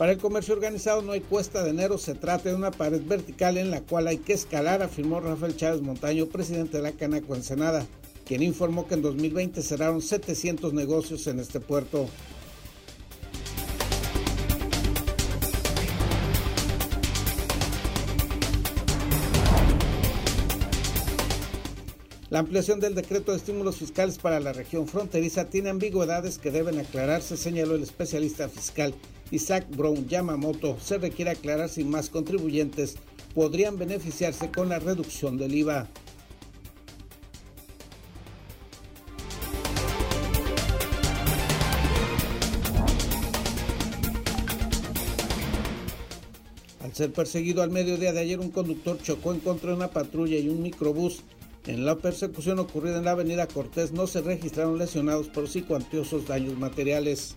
Para el comercio organizado no hay cuesta de enero, se trata de una pared vertical en la cual hay que escalar, afirmó Rafael Chávez Montaño, presidente de la Canaco Ensenada, quien informó que en 2020 cerraron 700 negocios en este puerto. La ampliación del decreto de estímulos fiscales para la región fronteriza tiene ambigüedades que deben aclararse, señaló el especialista fiscal Isaac Brown Yamamoto. Se requiere aclarar si más contribuyentes podrían beneficiarse con la reducción del IVA. Al ser perseguido al mediodía de ayer, un conductor chocó en contra de una patrulla y un microbús en la persecución ocurrida en la avenida Cortés no se registraron lesionados, pero sí cuantiosos daños materiales.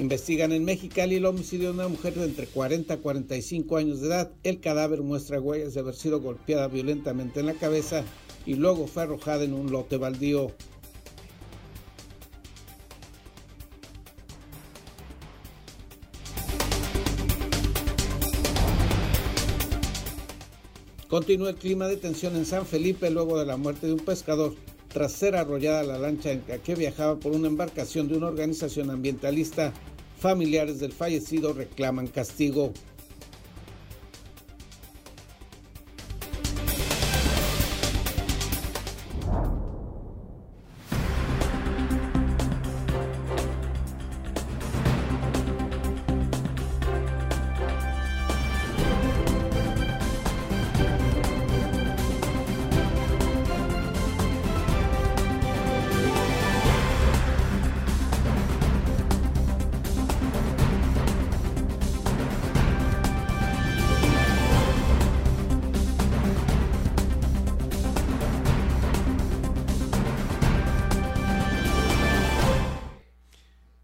Investigan en Mexicali el homicidio de una mujer de entre 40 a 45 años de edad. El cadáver muestra huellas de haber sido golpeada violentamente en la cabeza y luego fue arrojada en un lote baldío. Continúa el clima de tensión en San Felipe luego de la muerte de un pescador tras ser arrollada la lancha en la que viajaba por una embarcación de una organización ambientalista. Familiares del fallecido reclaman castigo.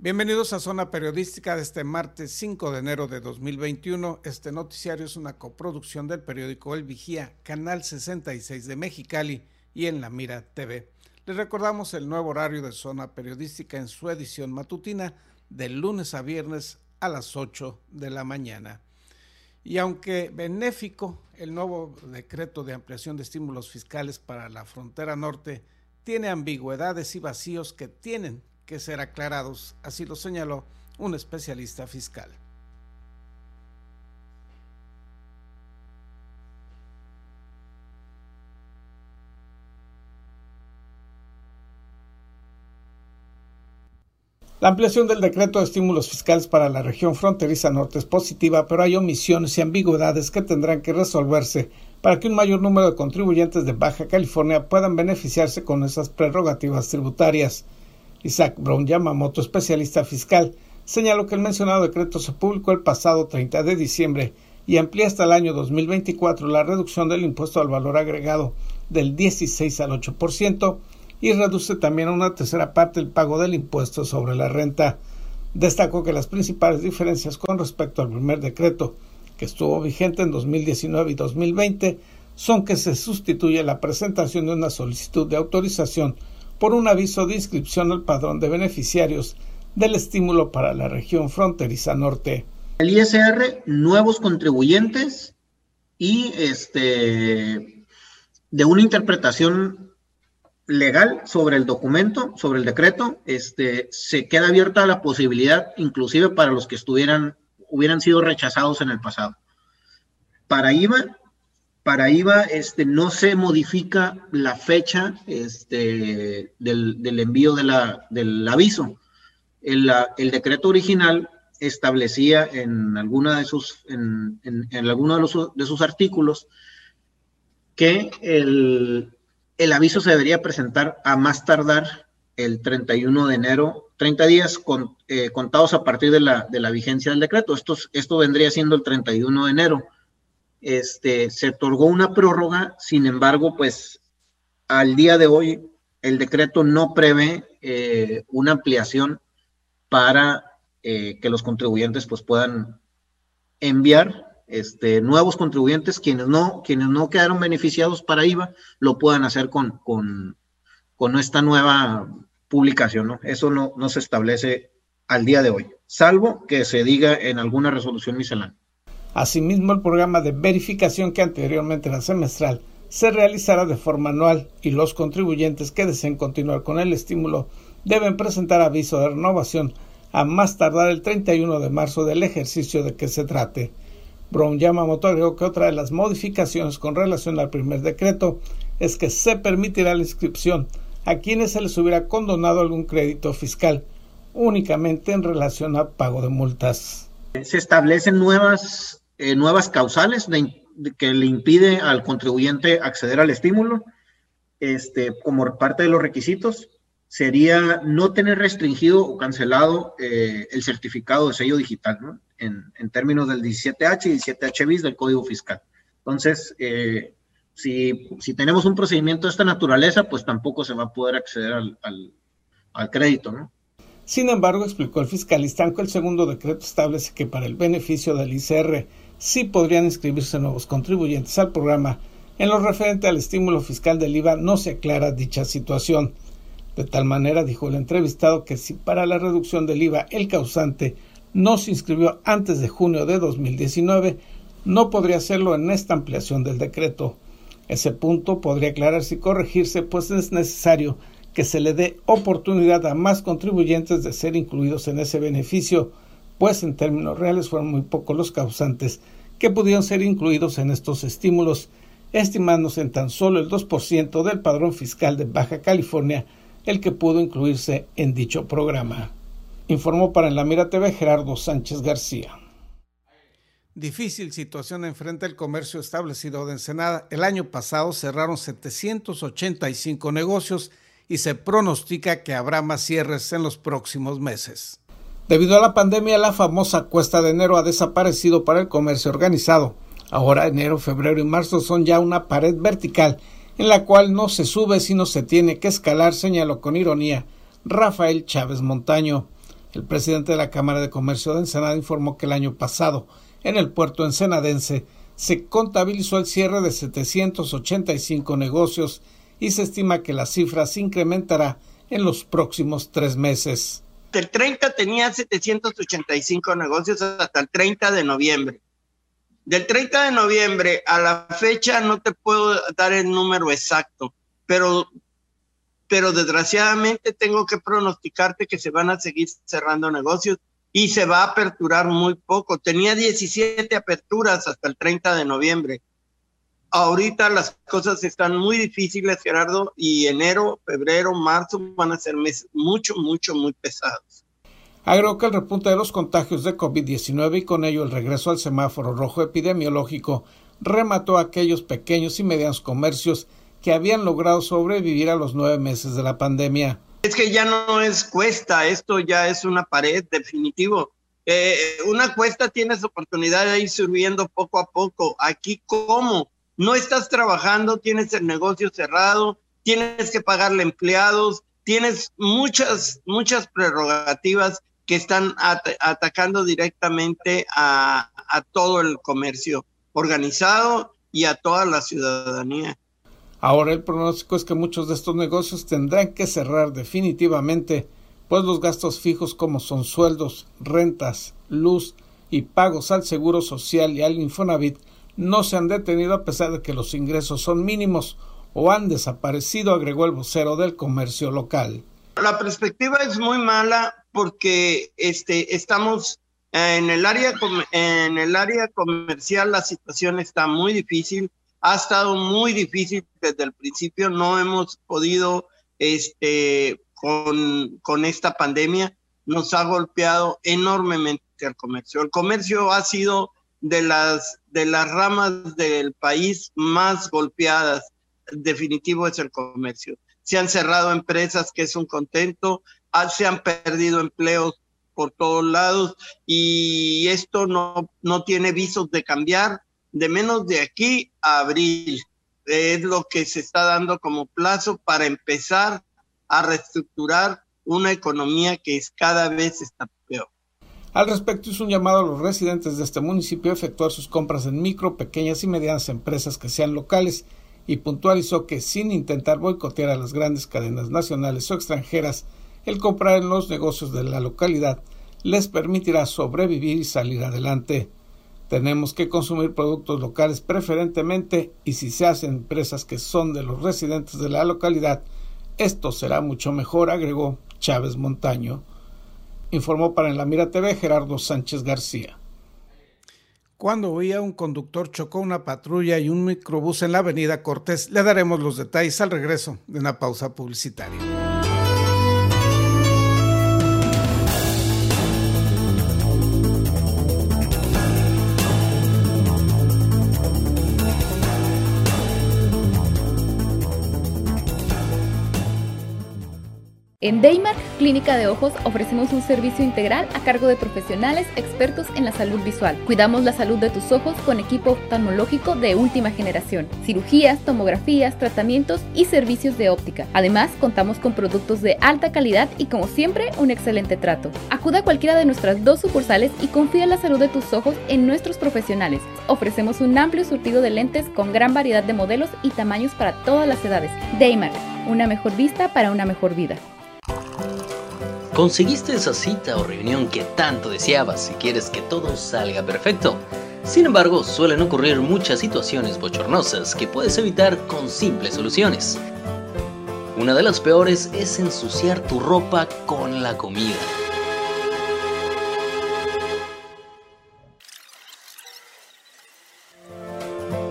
Bienvenidos a Zona Periodística de este martes 5 de enero de 2021. Este noticiario es una coproducción del periódico El Vigía, Canal 66 de Mexicali y en La Mira TV. Les recordamos el nuevo horario de Zona Periodística en su edición matutina de lunes a viernes a las 8 de la mañana. Y aunque benéfico, el nuevo decreto de ampliación de estímulos fiscales para la frontera norte tiene ambigüedades y vacíos que tienen que ser aclarados, así lo señaló un especialista fiscal. La ampliación del decreto de estímulos fiscales para la región fronteriza norte es positiva, pero hay omisiones y ambigüedades que tendrán que resolverse para que un mayor número de contribuyentes de Baja California puedan beneficiarse con esas prerrogativas tributarias. Isaac Brown Yamamoto, especialista fiscal, señaló que el mencionado decreto se publicó el pasado 30 de diciembre y amplía hasta el año 2024 la reducción del impuesto al valor agregado del 16 al 8% y reduce también a una tercera parte el pago del impuesto sobre la renta. Destacó que las principales diferencias con respecto al primer decreto, que estuvo vigente en 2019 y 2020, son que se sustituye la presentación de una solicitud de autorización por un aviso de inscripción al padrón de beneficiarios del estímulo para la región fronteriza norte. El ISR, nuevos contribuyentes y este de una interpretación legal sobre el documento, sobre el decreto, este se queda abierta la posibilidad, inclusive para los que estuvieran, hubieran sido rechazados en el pasado. Para IVA, para IVA este, no se modifica la fecha este, del, envío de la, del aviso. El, el, decreto original establecía en alguna de sus, en, en, alguno de, los, de, sus artículos que el, el, aviso se debería presentar a más tardar el 31 de enero, 30 días con, eh, contados a partir de la, de la vigencia del decreto. Esto, esto vendría siendo el 31 de enero este, se otorgó una prórroga, sin embargo, pues al día de hoy el decreto no prevé eh, una ampliación para eh, que los contribuyentes pues puedan enviar este, nuevos contribuyentes, quienes no, quienes no quedaron beneficiados para IVA, lo puedan hacer con, con, con esta nueva publicación, ¿no? Eso no, no se establece al día de hoy, salvo que se diga en alguna resolución miscelánea. Asimismo, el programa de verificación que anteriormente era semestral se realizará de forma anual y los contribuyentes que deseen continuar con el estímulo deben presentar aviso de renovación a más tardar el 31 de marzo del ejercicio de que se trate. Brown Yamamoto agregó que otra de las modificaciones con relación al primer decreto es que se permitirá la inscripción a quienes se les hubiera condonado algún crédito fiscal, únicamente en relación a pago de multas. Se establecen nuevas, eh, nuevas causales que le impide al contribuyente acceder al estímulo, este, como parte de los requisitos, sería no tener restringido o cancelado eh, el certificado de sello digital, ¿no? En, en términos del 17H y 17H bis del Código Fiscal. Entonces, eh, si, si, tenemos un procedimiento de esta naturaleza, pues tampoco se va a poder acceder al, al, crédito, ¿no? Sin embargo, explicó el fiscalista, aunque el segundo decreto establece que para el beneficio del ICR sí podrían inscribirse nuevos contribuyentes al programa, en lo referente al estímulo fiscal del IVA no se aclara dicha situación. De tal manera, dijo el entrevistado, que si para la reducción del IVA el causante no se inscribió antes de junio de 2019, no podría hacerlo en esta ampliación del decreto. Ese punto podría aclararse y corregirse, pues es necesario que se le dé oportunidad a más contribuyentes de ser incluidos en ese beneficio, pues en términos reales fueron muy pocos los causantes que pudieron ser incluidos en estos estímulos, estimándose en tan solo el 2% del padrón fiscal de Baja California el que pudo incluirse en dicho programa. Informó para la Mira TV Gerardo Sánchez García. Difícil situación enfrenta el comercio establecido de Ensenada. El año pasado cerraron 785 negocios y se pronostica que habrá más cierres en los próximos meses. Debido a la pandemia, la famosa cuesta de enero ha desaparecido para el comercio organizado. Ahora enero, febrero y marzo son ya una pared vertical en la cual no se sube sino se tiene que escalar, señaló con ironía Rafael Chávez Montaño. El presidente de la Cámara de Comercio de Ensenada informó que el año pasado, en el puerto ensenadense, se contabilizó el cierre de 785 negocios y se estima que la cifra se incrementará en los próximos tres meses. El 30 tenía 785 negocios hasta el 30 de noviembre. Del 30 de noviembre a la fecha no te puedo dar el número exacto, pero, pero desgraciadamente tengo que pronosticarte que se van a seguir cerrando negocios y se va a aperturar muy poco. Tenía 17 aperturas hasta el 30 de noviembre. Ahorita las cosas están muy difíciles, Gerardo, y enero, febrero, marzo van a ser meses mucho, mucho, muy pesados. Agregó que el repunte de los contagios de COVID-19 y con ello el regreso al semáforo rojo epidemiológico remató a aquellos pequeños y medianos comercios que habían logrado sobrevivir a los nueve meses de la pandemia. Es que ya no es cuesta, esto ya es una pared definitivo. Eh, una cuesta tienes oportunidad de ir subiendo poco a poco. Aquí, ¿cómo? No estás trabajando, tienes el negocio cerrado, tienes que pagarle empleados, tienes muchas, muchas prerrogativas que están atacando directamente a, a todo el comercio organizado y a toda la ciudadanía. Ahora el pronóstico es que muchos de estos negocios tendrán que cerrar definitivamente, pues los gastos fijos como son sueldos, rentas, luz y pagos al Seguro Social y al Infonavit no se han detenido a pesar de que los ingresos son mínimos o han desaparecido, agregó el vocero del comercio local. La perspectiva es muy mala porque este, estamos en el, área, en el área comercial, la situación está muy difícil, ha estado muy difícil desde el principio, no hemos podido, este, con, con esta pandemia, nos ha golpeado enormemente el comercio. El comercio ha sido de las, de las ramas del país más golpeadas, definitivo es el comercio. Se han cerrado empresas, que es un contento, se han perdido empleos por todos lados y esto no, no tiene visos de cambiar de menos de aquí a abril. Es lo que se está dando como plazo para empezar a reestructurar una economía que es cada vez está peor. Al respecto hizo un llamado a los residentes de este municipio a efectuar sus compras en micro, pequeñas y medianas empresas que sean locales y puntualizó que sin intentar boicotear a las grandes cadenas nacionales o extranjeras, el comprar en los negocios de la localidad les permitirá sobrevivir y salir adelante. Tenemos que consumir productos locales preferentemente y si se hacen empresas que son de los residentes de la localidad, esto será mucho mejor, agregó Chávez Montaño. Informó para En la Mira TV Gerardo Sánchez García. Cuando oía un conductor chocó una patrulla y un microbús en la avenida Cortés. Le daremos los detalles al regreso de una pausa publicitaria. En Daymark Clínica de Ojos ofrecemos un servicio integral a cargo de profesionales expertos en la salud visual. Cuidamos la salud de tus ojos con equipo oftalmológico de última generación, cirugías, tomografías, tratamientos y servicios de óptica. Además, contamos con productos de alta calidad y como siempre, un excelente trato. Acuda a cualquiera de nuestras dos sucursales y confía en la salud de tus ojos en nuestros profesionales. Ofrecemos un amplio surtido de lentes con gran variedad de modelos y tamaños para todas las edades. Daymark, una mejor vista para una mejor vida. Conseguiste esa cita o reunión que tanto deseabas y quieres que todo salga perfecto. Sin embargo, suelen ocurrir muchas situaciones bochornosas que puedes evitar con simples soluciones. Una de las peores es ensuciar tu ropa con la comida.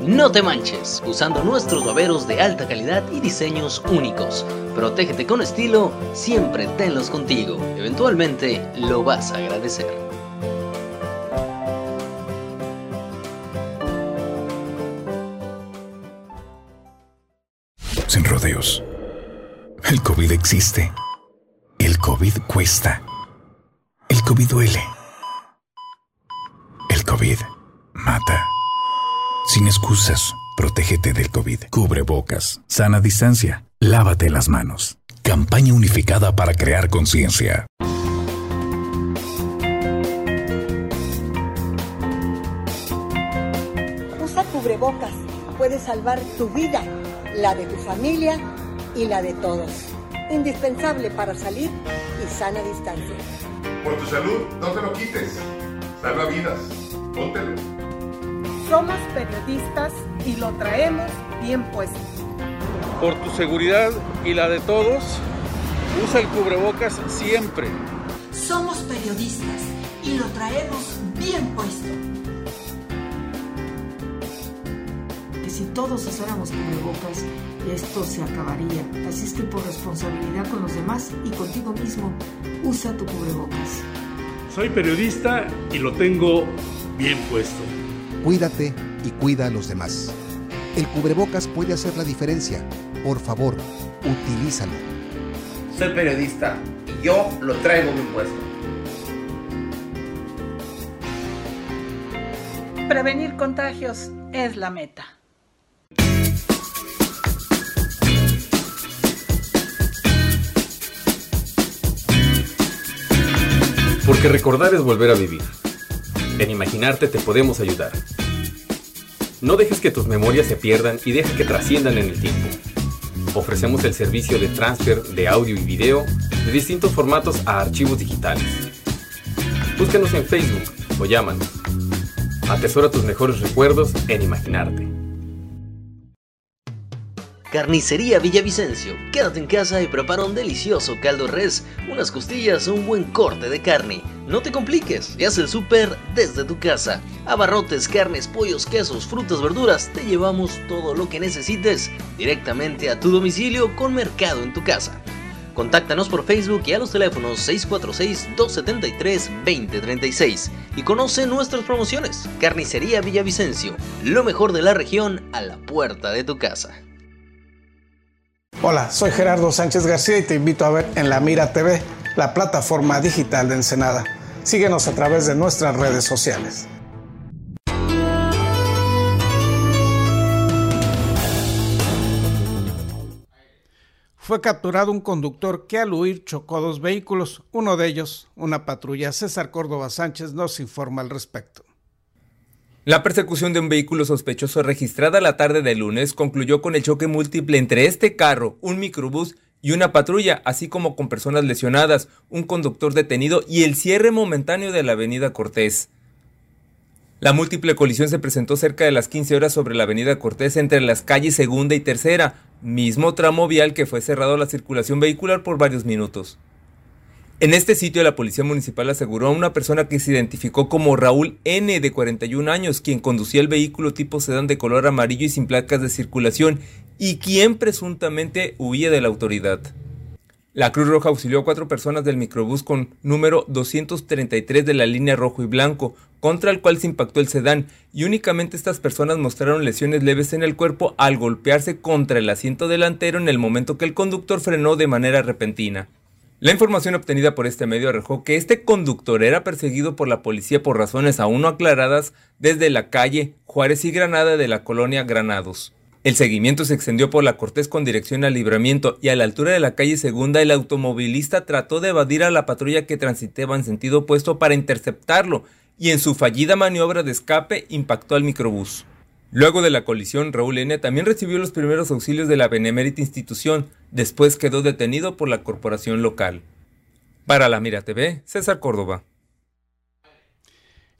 No te manches, usando nuestros baberos de alta calidad y diseños únicos. Protégete con estilo, siempre tenlos contigo. Eventualmente lo vas a agradecer. Sin rodeos. El COVID existe. El COVID cuesta. El COVID duele. El COVID mata. Sin excusas, protégete del COVID. Cubre bocas, sana distancia, lávate las manos. Campaña unificada para crear conciencia. Usa cubrebocas. Puede salvar tu vida, la de tu familia y la de todos. Indispensable para salir y sana distancia. Por tu salud, no te lo quites. Salva vidas. Póntelo. Somos periodistas y lo traemos bien puesto. Por tu seguridad y la de todos, usa el cubrebocas siempre. Somos periodistas y lo traemos bien puesto. Que si todos usáramos cubrebocas, esto se acabaría. Así es que por responsabilidad con los demás y contigo mismo, usa tu cubrebocas. Soy periodista y lo tengo bien puesto. Cuídate y cuida a los demás. El cubrebocas puede hacer la diferencia. Por favor, utilízalo. Soy periodista y yo lo traigo bien puesto. Prevenir contagios es la meta. Porque recordar es volver a vivir. En Imaginarte te podemos ayudar. No dejes que tus memorias se pierdan y deja que trasciendan en el tiempo. Ofrecemos el servicio de transfer de audio y video de distintos formatos a archivos digitales. Búscanos en Facebook o llámanos. Atesora tus mejores recuerdos en Imaginarte. Carnicería Villavicencio. Quédate en casa y prepara un delicioso caldo res, unas costillas o un buen corte de carne. No te compliques y haz el súper desde tu casa. Abarrotes, carnes, pollos, quesos, frutas, verduras, te llevamos todo lo que necesites directamente a tu domicilio con mercado en tu casa. Contáctanos por Facebook y a los teléfonos 646-273-2036 y conoce nuestras promociones. Carnicería Villavicencio, lo mejor de la región a la puerta de tu casa. Hola, soy Gerardo Sánchez García y te invito a ver en La Mira TV, la plataforma digital de Ensenada. Síguenos a través de nuestras redes sociales. fue capturado un conductor que al huir chocó dos vehículos, uno de ellos, una patrulla. César Córdoba Sánchez nos informa al respecto. La persecución de un vehículo sospechoso registrada la tarde del lunes concluyó con el choque múltiple entre este carro, un microbús y una patrulla, así como con personas lesionadas, un conductor detenido y el cierre momentáneo de la avenida Cortés. La múltiple colisión se presentó cerca de las 15 horas sobre la avenida Cortés entre las calles segunda y tercera, mismo tramo vial que fue cerrado a la circulación vehicular por varios minutos. En este sitio la policía municipal aseguró a una persona que se identificó como Raúl N de 41 años, quien conducía el vehículo tipo sedán de color amarillo y sin placas de circulación y quien presuntamente huía de la autoridad. La Cruz Roja auxilió a cuatro personas del microbús con número 233 de la línea rojo y blanco, contra el cual se impactó el sedán, y únicamente estas personas mostraron lesiones leves en el cuerpo al golpearse contra el asiento delantero en el momento que el conductor frenó de manera repentina. La información obtenida por este medio arrojó que este conductor era perseguido por la policía por razones aún no aclaradas desde la calle Juárez y Granada de la colonia Granados. El seguimiento se extendió por la Cortés con dirección al libramiento y a la altura de la calle Segunda el automovilista trató de evadir a la patrulla que transitaba en sentido opuesto para interceptarlo y en su fallida maniobra de escape impactó al microbús. Luego de la colisión, Raúl N. también recibió los primeros auxilios de la benemérita institución, después quedó detenido por la corporación local. Para la Mira TV, César Córdoba.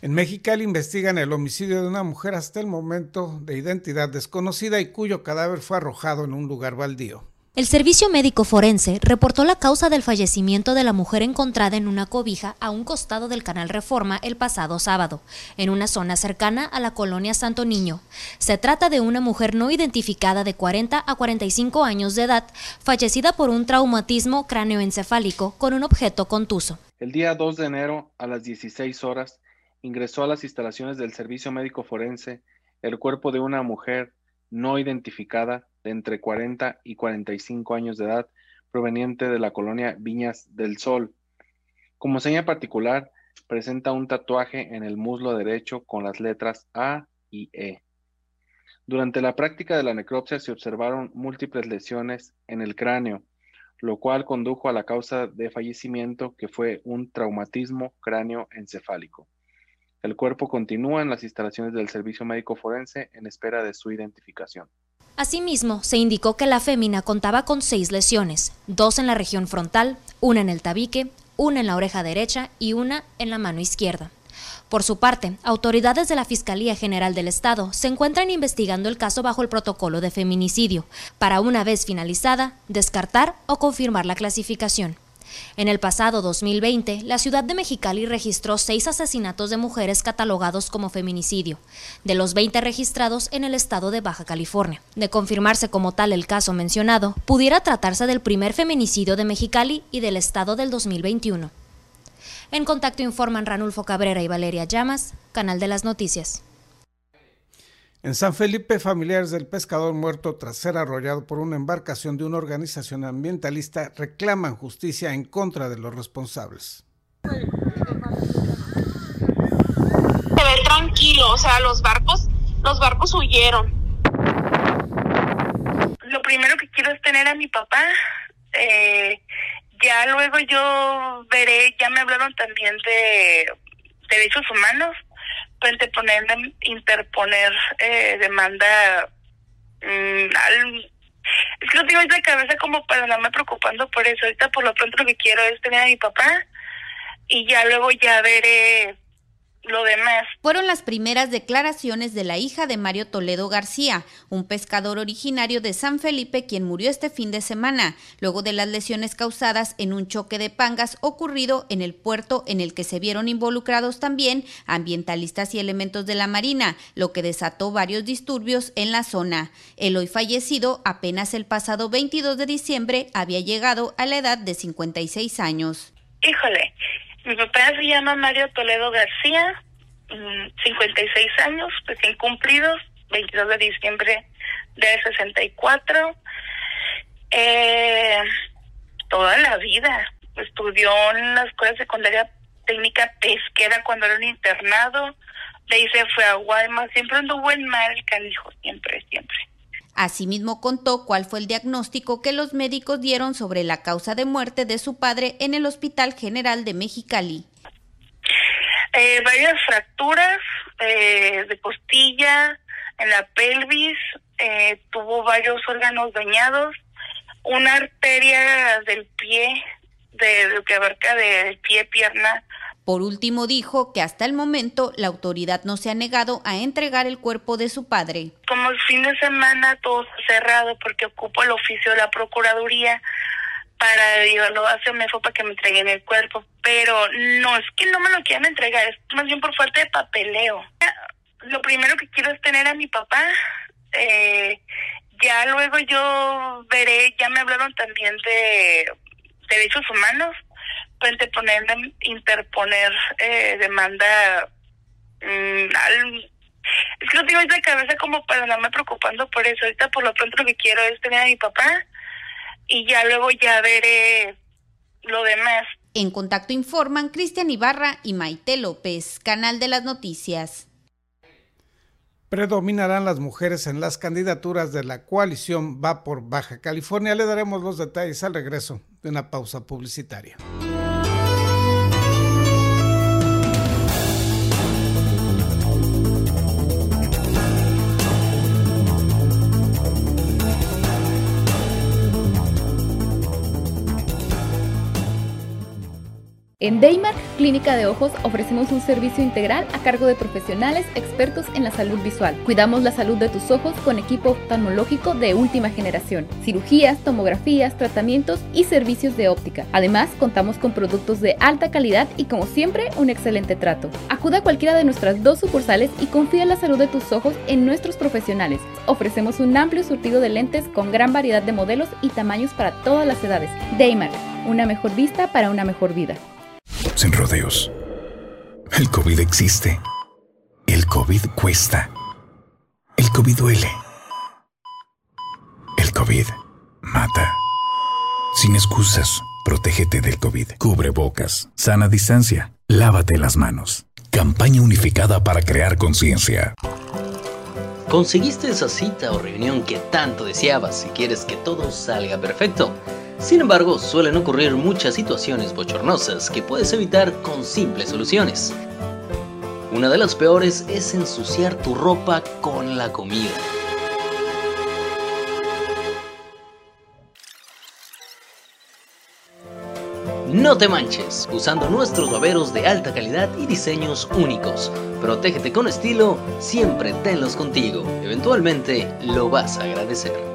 En Mexicali investigan el homicidio de una mujer hasta el momento de identidad desconocida y cuyo cadáver fue arrojado en un lugar baldío. El Servicio Médico Forense reportó la causa del fallecimiento de la mujer encontrada en una cobija a un costado del Canal Reforma el pasado sábado, en una zona cercana a la colonia Santo Niño. Se trata de una mujer no identificada de 40 a 45 años de edad, fallecida por un traumatismo cráneoencefálico con un objeto contuso. El día 2 de enero, a las 16 horas, ingresó a las instalaciones del Servicio Médico Forense el cuerpo de una mujer no identificada de entre 40 y 45 años de edad, proveniente de la colonia Viñas del Sol. Como seña particular, presenta un tatuaje en el muslo derecho con las letras A y E. Durante la práctica de la necropsia se observaron múltiples lesiones en el cráneo, lo cual condujo a la causa de fallecimiento que fue un traumatismo cráneo encefálico. El cuerpo continúa en las instalaciones del Servicio Médico Forense en espera de su identificación. Asimismo, se indicó que la fémina contaba con seis lesiones, dos en la región frontal, una en el tabique, una en la oreja derecha y una en la mano izquierda. Por su parte, autoridades de la Fiscalía General del Estado se encuentran investigando el caso bajo el protocolo de feminicidio, para una vez finalizada, descartar o confirmar la clasificación. En el pasado 2020, la ciudad de Mexicali registró seis asesinatos de mujeres catalogados como feminicidio, de los 20 registrados en el estado de Baja California. De confirmarse como tal el caso mencionado, pudiera tratarse del primer feminicidio de Mexicali y del estado del 2021. En contacto informan Ranulfo Cabrera y Valeria Llamas, Canal de las Noticias. En San Felipe, familiares del pescador muerto tras ser arrollado por una embarcación de una organización ambientalista reclaman justicia en contra de los responsables. Se ve tranquilo, o sea, los barcos, los barcos huyeron. Lo primero que quiero es tener a mi papá. Eh, ya luego yo veré, ya me hablaron también de derechos humanos interponer, interponer eh, demanda mm, es que no tengo de cabeza como para andarme preocupando por eso. Ahorita por lo pronto lo que quiero es tener a mi papá y ya luego ya veré lo demás. Fueron las primeras declaraciones de la hija de Mario Toledo García, un pescador originario de San Felipe quien murió este fin de semana, luego de las lesiones causadas en un choque de pangas ocurrido en el puerto en el que se vieron involucrados también ambientalistas y elementos de la Marina, lo que desató varios disturbios en la zona. El hoy fallecido, apenas el pasado 22 de diciembre, había llegado a la edad de 56 años. Híjole, mi papá se llama Mario Toledo García, 56 mm, años, recién cumplidos, 22 de diciembre de 64. Eh, toda la vida. Estudió en la escuela secundaria técnica pesquera cuando era un internado. Le hice fue a Guaymas. Siempre anduvo en mar el canijo, siempre, siempre. Asimismo contó cuál fue el diagnóstico que los médicos dieron sobre la causa de muerte de su padre en el Hospital General de Mexicali. Eh, varias fracturas eh, de costilla, en la pelvis, eh, tuvo varios órganos dañados, una arteria del pie, de, lo que abarca del pie, pierna, por último, dijo que hasta el momento la autoridad no se ha negado a entregar el cuerpo de su padre. Como el fin de semana todo cerrado porque ocupo el oficio de la Procuraduría para llevarlo hacia MEFO para que me entreguen el cuerpo, pero no es que no me lo quieran entregar, es más bien por falta de papeleo. Lo primero que quiero es tener a mi papá. Eh, ya luego yo veré, ya me hablaron también de derechos humanos puente ponerle, interponer eh, demanda mm, al, es que lo tengo de cabeza como para andarme preocupando por eso. Ahorita por lo pronto lo que quiero es tener a mi papá y ya luego ya veré lo demás. En contacto informan Cristian Ibarra y Maite López, Canal de las Noticias. Predominarán las mujeres en las candidaturas de la coalición Va por Baja California. Le daremos los detalles al regreso una pausa publicitaria. En Daymark Clínica de Ojos ofrecemos un servicio integral a cargo de profesionales expertos en la salud visual. Cuidamos la salud de tus ojos con equipo oftalmológico de última generación, cirugías, tomografías, tratamientos y servicios de óptica. Además, contamos con productos de alta calidad y como siempre, un excelente trato. Acuda a cualquiera de nuestras dos sucursales y confía en la salud de tus ojos en nuestros profesionales. Ofrecemos un amplio surtido de lentes con gran variedad de modelos y tamaños para todas las edades. Daymark, una mejor vista para una mejor vida sin rodeos. El COVID existe. El COVID cuesta. El COVID duele. El COVID mata. Sin excusas, protégete del COVID. Cubre bocas, sana distancia, lávate las manos. Campaña unificada para crear conciencia. ¿Conseguiste esa cita o reunión que tanto deseabas y quieres que todo salga perfecto? Sin embargo, suelen ocurrir muchas situaciones bochornosas que puedes evitar con simples soluciones. Una de las peores es ensuciar tu ropa con la comida. No te manches, usando nuestros baberos de alta calidad y diseños únicos. Protégete con estilo, siempre tenlos contigo. Eventualmente lo vas a agradecer.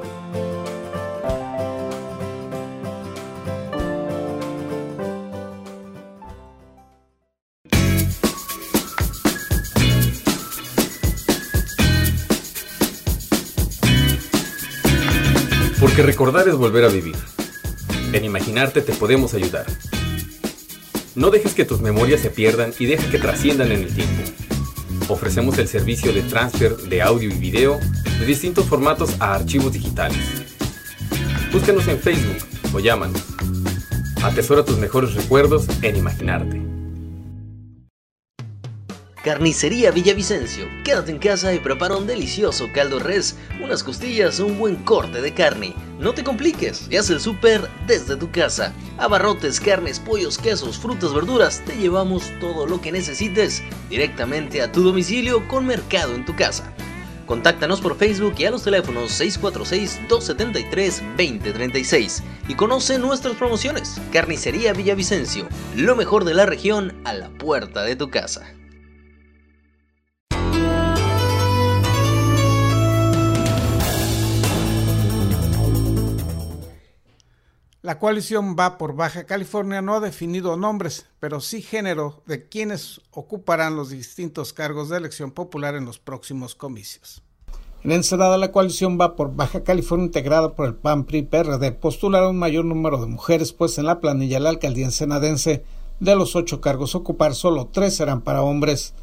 Recordar es volver a vivir. En imaginarte te podemos ayudar. No dejes que tus memorias se pierdan y deja que trasciendan en el tiempo. Ofrecemos el servicio de transfer de audio y video de distintos formatos a archivos digitales. Búscanos en Facebook o llámanos. Atesora tus mejores recuerdos en imaginarte. Carnicería Villavicencio. Quédate en casa y prepara un delicioso caldo res, unas costillas o un buen corte de carne. No te compliques, y haz el súper desde tu casa. Abarrotes, carnes, pollos, quesos, frutas, verduras, te llevamos todo lo que necesites directamente a tu domicilio con mercado en tu casa. Contáctanos por Facebook y a los teléfonos 646-273-2036 y conoce nuestras promociones. Carnicería Villavicencio, lo mejor de la región a la puerta de tu casa. La coalición va por Baja California no ha definido nombres, pero sí género de quienes ocuparán los distintos cargos de elección popular en los próximos comicios. En Ensenada, la coalición va por Baja California integrada por el PAN, PRI, PRD, postulará un mayor número de mujeres, pues en la planilla de la alcaldía ensenadense de los ocho cargos ocupar solo tres serán para hombres.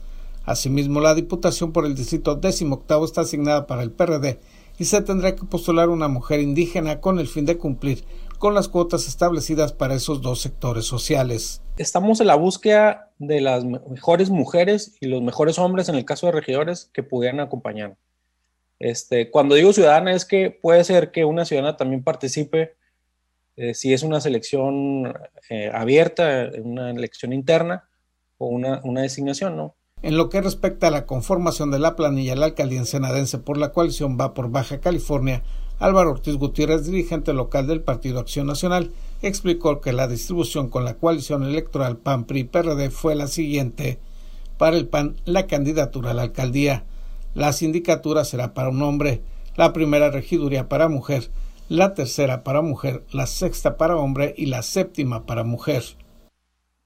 Asimismo, la diputación por el distrito décimo octavo está asignada para el PRD y se tendrá que postular una mujer indígena con el fin de cumplir con las cuotas establecidas para esos dos sectores sociales. Estamos en la búsqueda de las mejores mujeres y los mejores hombres en el caso de regidores que pudieran acompañar. Este, cuando digo ciudadana es que puede ser que una ciudadana también participe eh, si es una selección eh, abierta, una elección interna o una, una, designación, ¿no? En lo que respecta a la conformación de la planilla la alcaldía ensenadense por la coalición va por Baja California, Álvaro Ortiz Gutiérrez, dirigente local del Partido Acción Nacional, explicó que la distribución con la coalición electoral PAN-PRI-PRD fue la siguiente. Para el PAN, la candidatura a la alcaldía. La sindicatura será para un hombre, la primera regiduría para mujer, la tercera para mujer, la sexta para hombre y la séptima para mujer.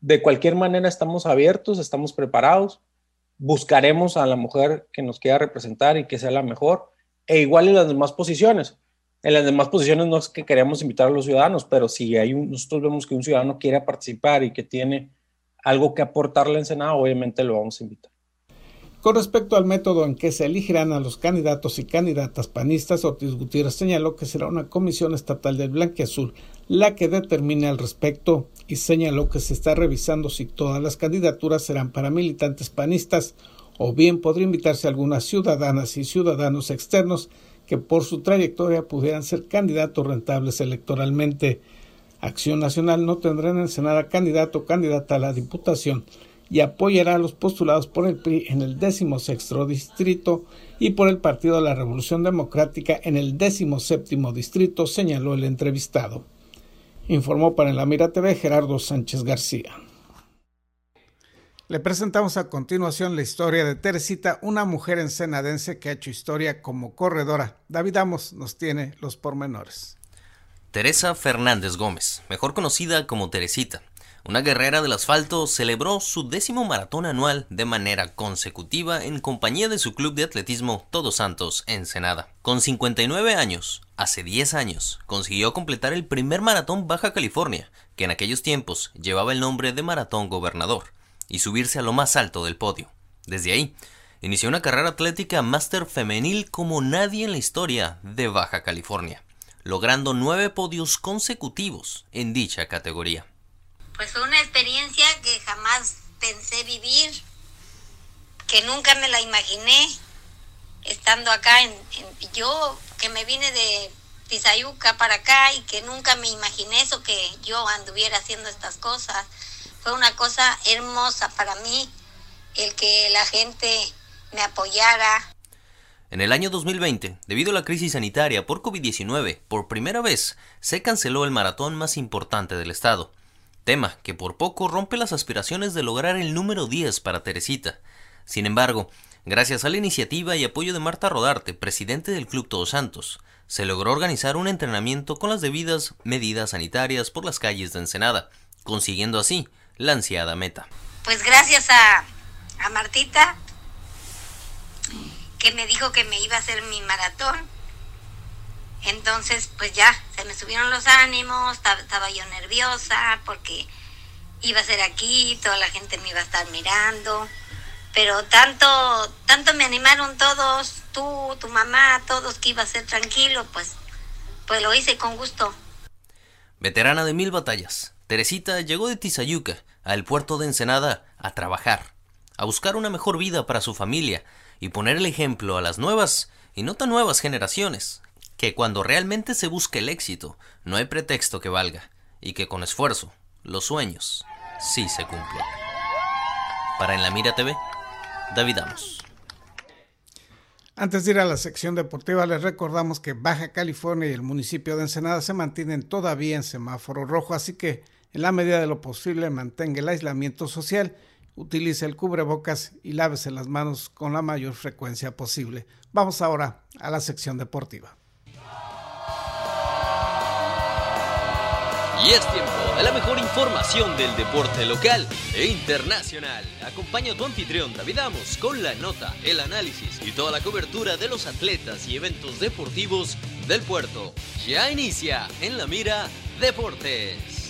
De cualquier manera estamos abiertos, estamos preparados, buscaremos a la mujer que nos quiera representar y que sea la mejor, e igual en las demás posiciones. En las demás posiciones no es que queremos invitar a los ciudadanos, pero si hay un, nosotros vemos que un ciudadano quiere participar y que tiene algo que aportarle en Senado, obviamente lo vamos a invitar. Con respecto al método en que se elegirán a los candidatos y candidatas panistas, Ortiz Gutiérrez señaló que será una comisión estatal del Blanquiazul la que determine al respecto y señaló que se está revisando si todas las candidaturas serán para militantes panistas o bien podría invitarse a algunas ciudadanas y ciudadanos externos que por su trayectoria pudieran ser candidatos rentables electoralmente. Acción Nacional no tendrá en el Senado candidato o candidata a la Diputación y apoyará a los postulados por el PRI en el sexto distrito y por el Partido de la Revolución Democrática en el séptimo distrito, señaló el entrevistado. Informó para la Mira TV Gerardo Sánchez García. Le presentamos a continuación la historia de Teresita, una mujer ensenadense que ha hecho historia como corredora. David Amos nos tiene los pormenores. Teresa Fernández Gómez, mejor conocida como Teresita, una guerrera del asfalto celebró su décimo maratón anual de manera consecutiva en compañía de su club de atletismo Todos Santos Ensenada. Con 59 años, hace 10 años, consiguió completar el primer maratón Baja California, que en aquellos tiempos llevaba el nombre de Maratón Gobernador, y subirse a lo más alto del podio. Desde ahí, inició una carrera atlética máster femenil como nadie en la historia de Baja California, logrando nueve podios consecutivos en dicha categoría pues fue una experiencia que jamás pensé vivir, que nunca me la imaginé estando acá en, yo que me vine de Tizayuca para acá y que nunca me imaginé eso que yo anduviera haciendo estas cosas. Fue una cosa hermosa para mí el que la gente me apoyara. En el año 2020, debido a la crisis sanitaria por COVID-19, por primera vez se canceló el maratón más importante del estado, tema que por poco rompe las aspiraciones de lograr el número 10 para Teresita. Sin embargo, gracias a la iniciativa y apoyo de Marta Rodarte, presidente del Club Todos Santos, se logró organizar un entrenamiento con las debidas medidas sanitarias por las calles de Ensenada, consiguiendo así la ansiada meta. Pues gracias a, a Martita, que me dijo que me iba a hacer mi maratón, entonces, pues ya, se me subieron los ánimos, estaba yo nerviosa porque iba a ser aquí, toda la gente me iba a estar mirando, pero tanto, tanto me animaron todos, tú, tu mamá, todos que iba a ser tranquilo, pues, pues lo hice con gusto. Veterana de mil batallas, Teresita llegó de Tizayuca al puerto de Ensenada a trabajar, a buscar una mejor vida para su familia y poner el ejemplo a las nuevas y no tan nuevas generaciones que cuando realmente se busca el éxito, no hay pretexto que valga, y que con esfuerzo, los sueños sí se cumplen. Para En la Mira TV, David Amos. Antes de ir a la sección deportiva, les recordamos que Baja California y el municipio de Ensenada se mantienen todavía en semáforo rojo, así que en la medida de lo posible mantenga el aislamiento social, utilice el cubrebocas y lávese las manos con la mayor frecuencia posible. Vamos ahora a la sección deportiva. Y es tiempo de la mejor información del deporte local e internacional. Acompaña a tu anfitrión David Amos con la nota, el análisis y toda la cobertura de los atletas y eventos deportivos del puerto. Ya inicia en la mira Deportes.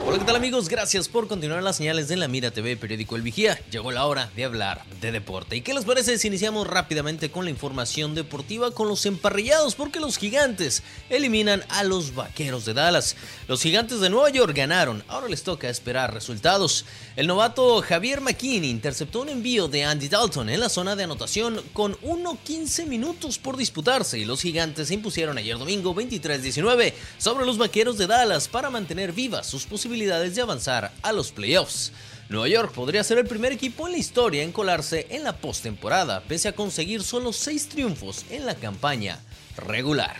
Hola, ¿qué tal amigos? Gracias por continuar las señales de la Mira TV Periódico El Vigía. Llegó la hora de hablar de deporte. ¿Y qué les parece si iniciamos rápidamente con la información deportiva con los emparrillados? Porque los gigantes eliminan a los vaqueros de Dallas. Los gigantes de Nueva York ganaron, ahora les toca esperar resultados. El novato Javier McKinney interceptó un envío de Andy Dalton en la zona de anotación con 1.15 minutos por disputarse y los gigantes se impusieron ayer domingo 23-19 sobre los vaqueros de Dallas para mantener vivas sus posibilidades de avanzar a los playoffs. Nueva York podría ser el primer equipo en la historia en colarse en la postemporada, pese a conseguir solo 6 triunfos en la campaña regular.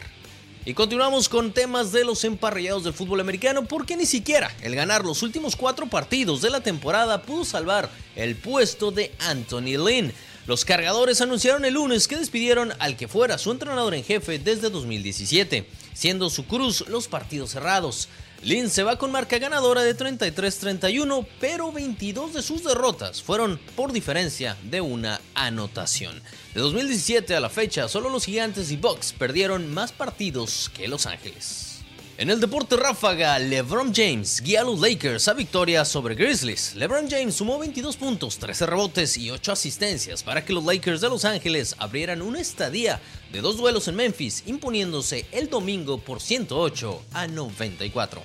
Y continuamos con temas de los emparrillados del fútbol americano porque ni siquiera el ganar los últimos cuatro partidos de la temporada pudo salvar el puesto de Anthony Lynn. Los cargadores anunciaron el lunes que despidieron al que fuera su entrenador en jefe desde 2017, siendo su cruz los partidos cerrados. Lynn se va con marca ganadora de 33-31, pero 22 de sus derrotas fueron por diferencia de una anotación. De 2017 a la fecha, solo los Gigantes y Bucks perdieron más partidos que Los Ángeles. En el deporte ráfaga, LeBron James guía a los Lakers a victoria sobre Grizzlies. LeBron James sumó 22 puntos, 13 rebotes y 8 asistencias para que los Lakers de Los Ángeles abrieran una estadía de dos duelos en Memphis, imponiéndose el domingo por 108 a 94.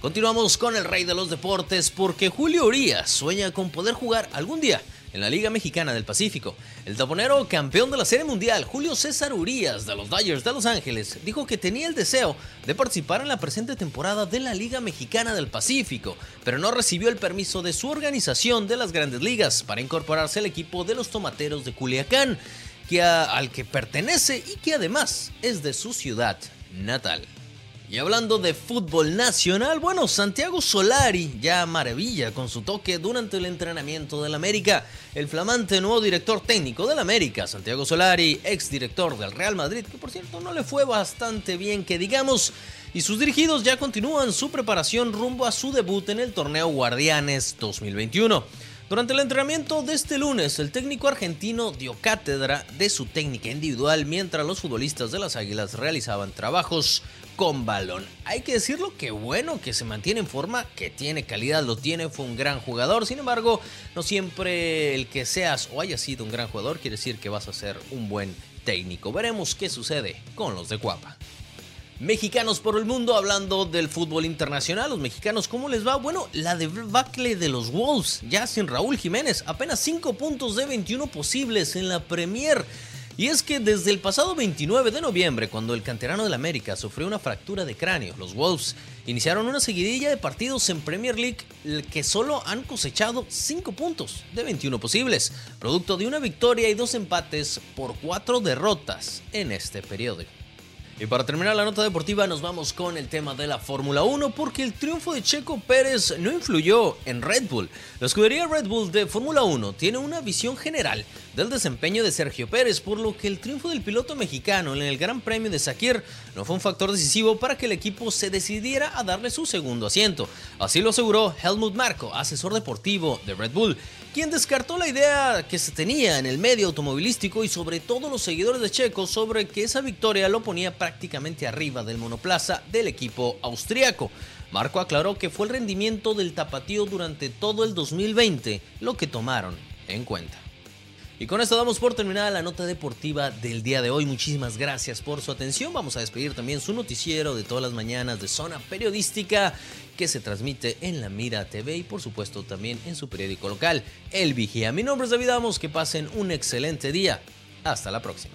Continuamos con el rey de los deportes porque Julio Urias sueña con poder jugar algún día en la Liga Mexicana del Pacífico. El taponero campeón de la Serie Mundial, Julio César Urias de los Dodgers de Los Ángeles, dijo que tenía el deseo de participar en la presente temporada de la Liga Mexicana del Pacífico, pero no recibió el permiso de su organización de las grandes ligas para incorporarse al equipo de los Tomateros de Culiacán, que al que pertenece y que además es de su ciudad natal. Y hablando de fútbol nacional, bueno, Santiago Solari ya maravilla con su toque durante el entrenamiento del América. El flamante nuevo director técnico del América, Santiago Solari, ex director del Real Madrid, que por cierto no le fue bastante bien que digamos, y sus dirigidos ya continúan su preparación rumbo a su debut en el torneo Guardianes 2021. Durante el entrenamiento de este lunes, el técnico argentino dio cátedra de su técnica individual mientras los futbolistas de las Águilas realizaban trabajos con balón. Hay que decirlo que bueno, que se mantiene en forma, que tiene calidad, lo tiene, fue un gran jugador. Sin embargo, no siempre el que seas o hayas sido un gran jugador quiere decir que vas a ser un buen técnico. Veremos qué sucede con los de Cuapa. Mexicanos por el mundo, hablando del fútbol internacional, los mexicanos, ¿cómo les va? Bueno, la debacle de los Wolves, ya sin Raúl Jiménez, apenas 5 puntos de 21 posibles en la Premier. Y es que desde el pasado 29 de noviembre, cuando el canterano del América sufrió una fractura de cráneo, los Wolves iniciaron una seguidilla de partidos en Premier League que solo han cosechado 5 puntos de 21 posibles, producto de una victoria y dos empates por 4 derrotas en este periodo. Y para terminar la nota deportiva nos vamos con el tema de la Fórmula 1 porque el triunfo de Checo Pérez no influyó en Red Bull. La escudería Red Bull de Fórmula 1 tiene una visión general del desempeño de Sergio Pérez, por lo que el triunfo del piloto mexicano en el Gran Premio de Sakir no fue un factor decisivo para que el equipo se decidiera a darle su segundo asiento. Así lo aseguró Helmut Marko, asesor deportivo de Red Bull, quien descartó la idea que se tenía en el medio automovilístico y sobre todo los seguidores de Checo sobre que esa victoria lo ponía prácticamente arriba del monoplaza del equipo austriaco. Marco aclaró que fue el rendimiento del tapatío durante todo el 2020 lo que tomaron en cuenta. Y con esto damos por terminada la nota deportiva del día de hoy. Muchísimas gracias por su atención. Vamos a despedir también su noticiero de todas las mañanas de Zona Periodística que se transmite en La Mira TV y por supuesto también en su periódico local, El Vigía. Mi nombre es David Amos, que pasen un excelente día. Hasta la próxima.